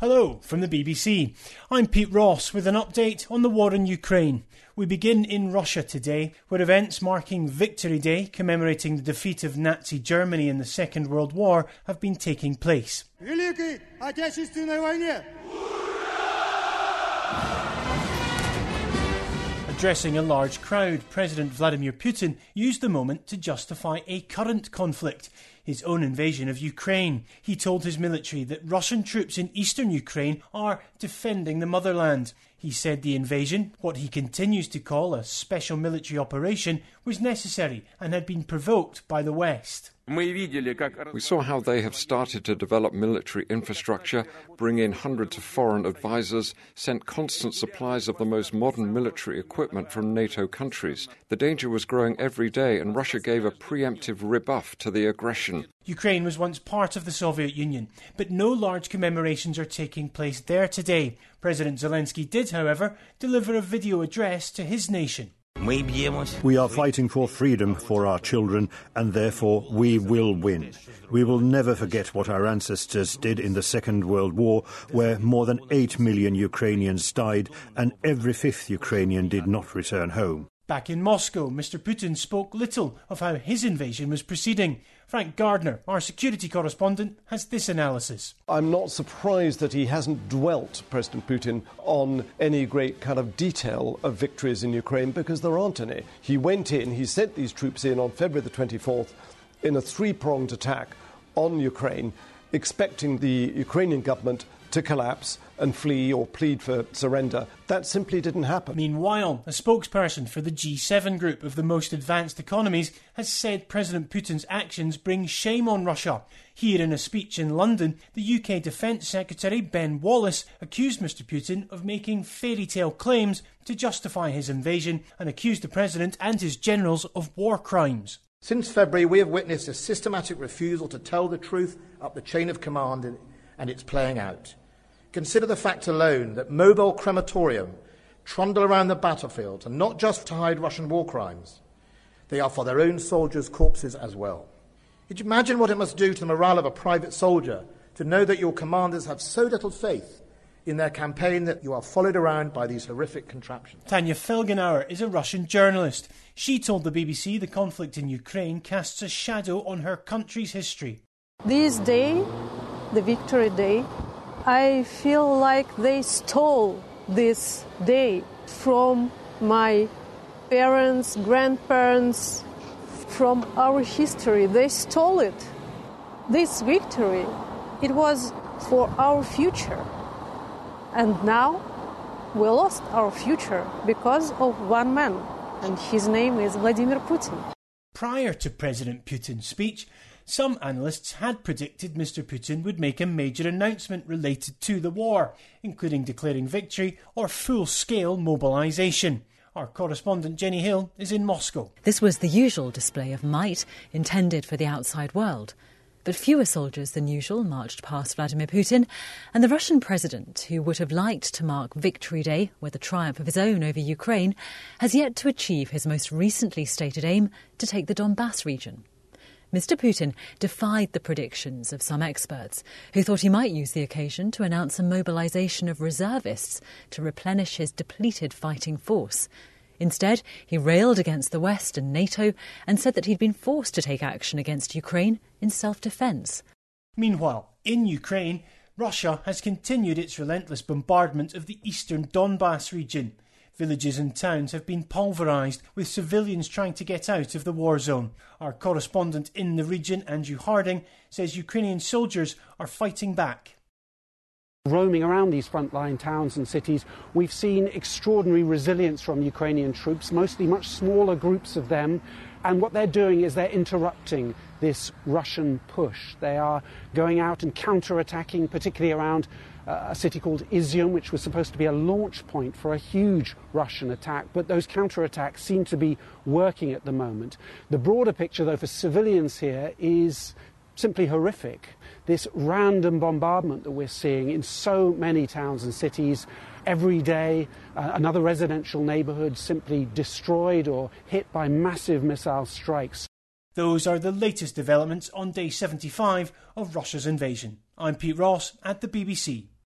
Hello from the BBC. I'm Pete Ross with an update on the war in Ukraine. We begin in Russia today, where events marking Victory Day, commemorating the defeat of Nazi Germany in the Second World War, have been taking place. Addressing a large crowd, President Vladimir Putin used the moment to justify a current conflict his own invasion of Ukraine. He told his military that Russian troops in eastern Ukraine are defending the motherland. He said the invasion, what he continues to call a special military operation, was necessary and had been provoked by the West. We saw how they have started to develop military infrastructure, bring in hundreds of foreign advisors, sent constant supplies of the most modern military equipment from NATO countries. The danger was growing every day, and Russia gave a preemptive rebuff to the aggression. Ukraine was once part of the Soviet Union, but no large commemorations are taking place there today. President Zelensky did, however, deliver a video address to his nation. We are fighting for freedom for our children, and therefore we will win. We will never forget what our ancestors did in the Second World War, where more than 8 million Ukrainians died and every fifth Ukrainian did not return home. Back in Moscow, Mr. Putin spoke little of how his invasion was proceeding. Frank Gardner, our security correspondent, has this analysis. I'm not surprised that he hasn't dwelt, President Putin, on any great kind of detail of victories in Ukraine because there aren't any. He went in, he sent these troops in on February the 24th in a three pronged attack on Ukraine, expecting the Ukrainian government to collapse and flee or plead for surrender. That simply didn't happen. Meanwhile, a spokesperson for the G7 group of the most advanced economies has said President Putin's actions bring shame on Russia. Here in a speech in London, the UK Defence Secretary Ben Wallace accused Mr Putin of making fairy tale claims to justify his invasion and accused the president and his generals of war crimes. Since February, we have witnessed a systematic refusal to tell the truth up the chain of command, and it's playing out. Consider the fact alone that mobile crematorium trundle around the battlefield, and not just to hide Russian war crimes. They are for their own soldiers' corpses as well. Could you imagine what it must do to the morale of a private soldier to know that your commanders have so little faith in their campaign that you are followed around by these horrific contraptions? Tanya Felgenhauer is a Russian journalist. She told the BBC the conflict in Ukraine casts a shadow on her country's history. This day, the Victory Day, I feel like they stole this day from my parents, grandparents, from our history. They stole it. This victory, it was for our future. And now we lost our future because of one man, and his name is Vladimir Putin. Prior to President Putin's speech, some analysts had predicted Mr. Putin would make a major announcement related to the war, including declaring victory or full scale mobilisation. Our correspondent Jenny Hill is in Moscow. This was the usual display of might intended for the outside world. But fewer soldiers than usual marched past Vladimir Putin, and the Russian president, who would have liked to mark Victory Day with a triumph of his own over Ukraine, has yet to achieve his most recently stated aim to take the Donbass region. Mr. Putin defied the predictions of some experts who thought he might use the occasion to announce a mobilization of reservists to replenish his depleted fighting force. Instead, he railed against the West and NATO and said that he'd been forced to take action against Ukraine in self defense. Meanwhile, in Ukraine, Russia has continued its relentless bombardment of the eastern Donbass region. Villages and towns have been pulverised, with civilians trying to get out of the war zone. Our correspondent in the region, Andrew Harding, says Ukrainian soldiers are fighting back. Roaming around these frontline towns and cities, we've seen extraordinary resilience from Ukrainian troops, mostly much smaller groups of them. And what they're doing is they're interrupting this Russian push. They are going out and counter-attacking, particularly around a city called Izium, which was supposed to be a launch point for a huge Russian attack. But those counterattacks seem to be working at the moment. The broader picture, though, for civilians here is simply horrific. This random bombardment that we're seeing in so many towns and cities every day, uh, another residential neighborhood simply destroyed or hit by massive missile strikes. Those are the latest developments on day 75 of Russia's invasion. I'm Pete Ross at the BBC.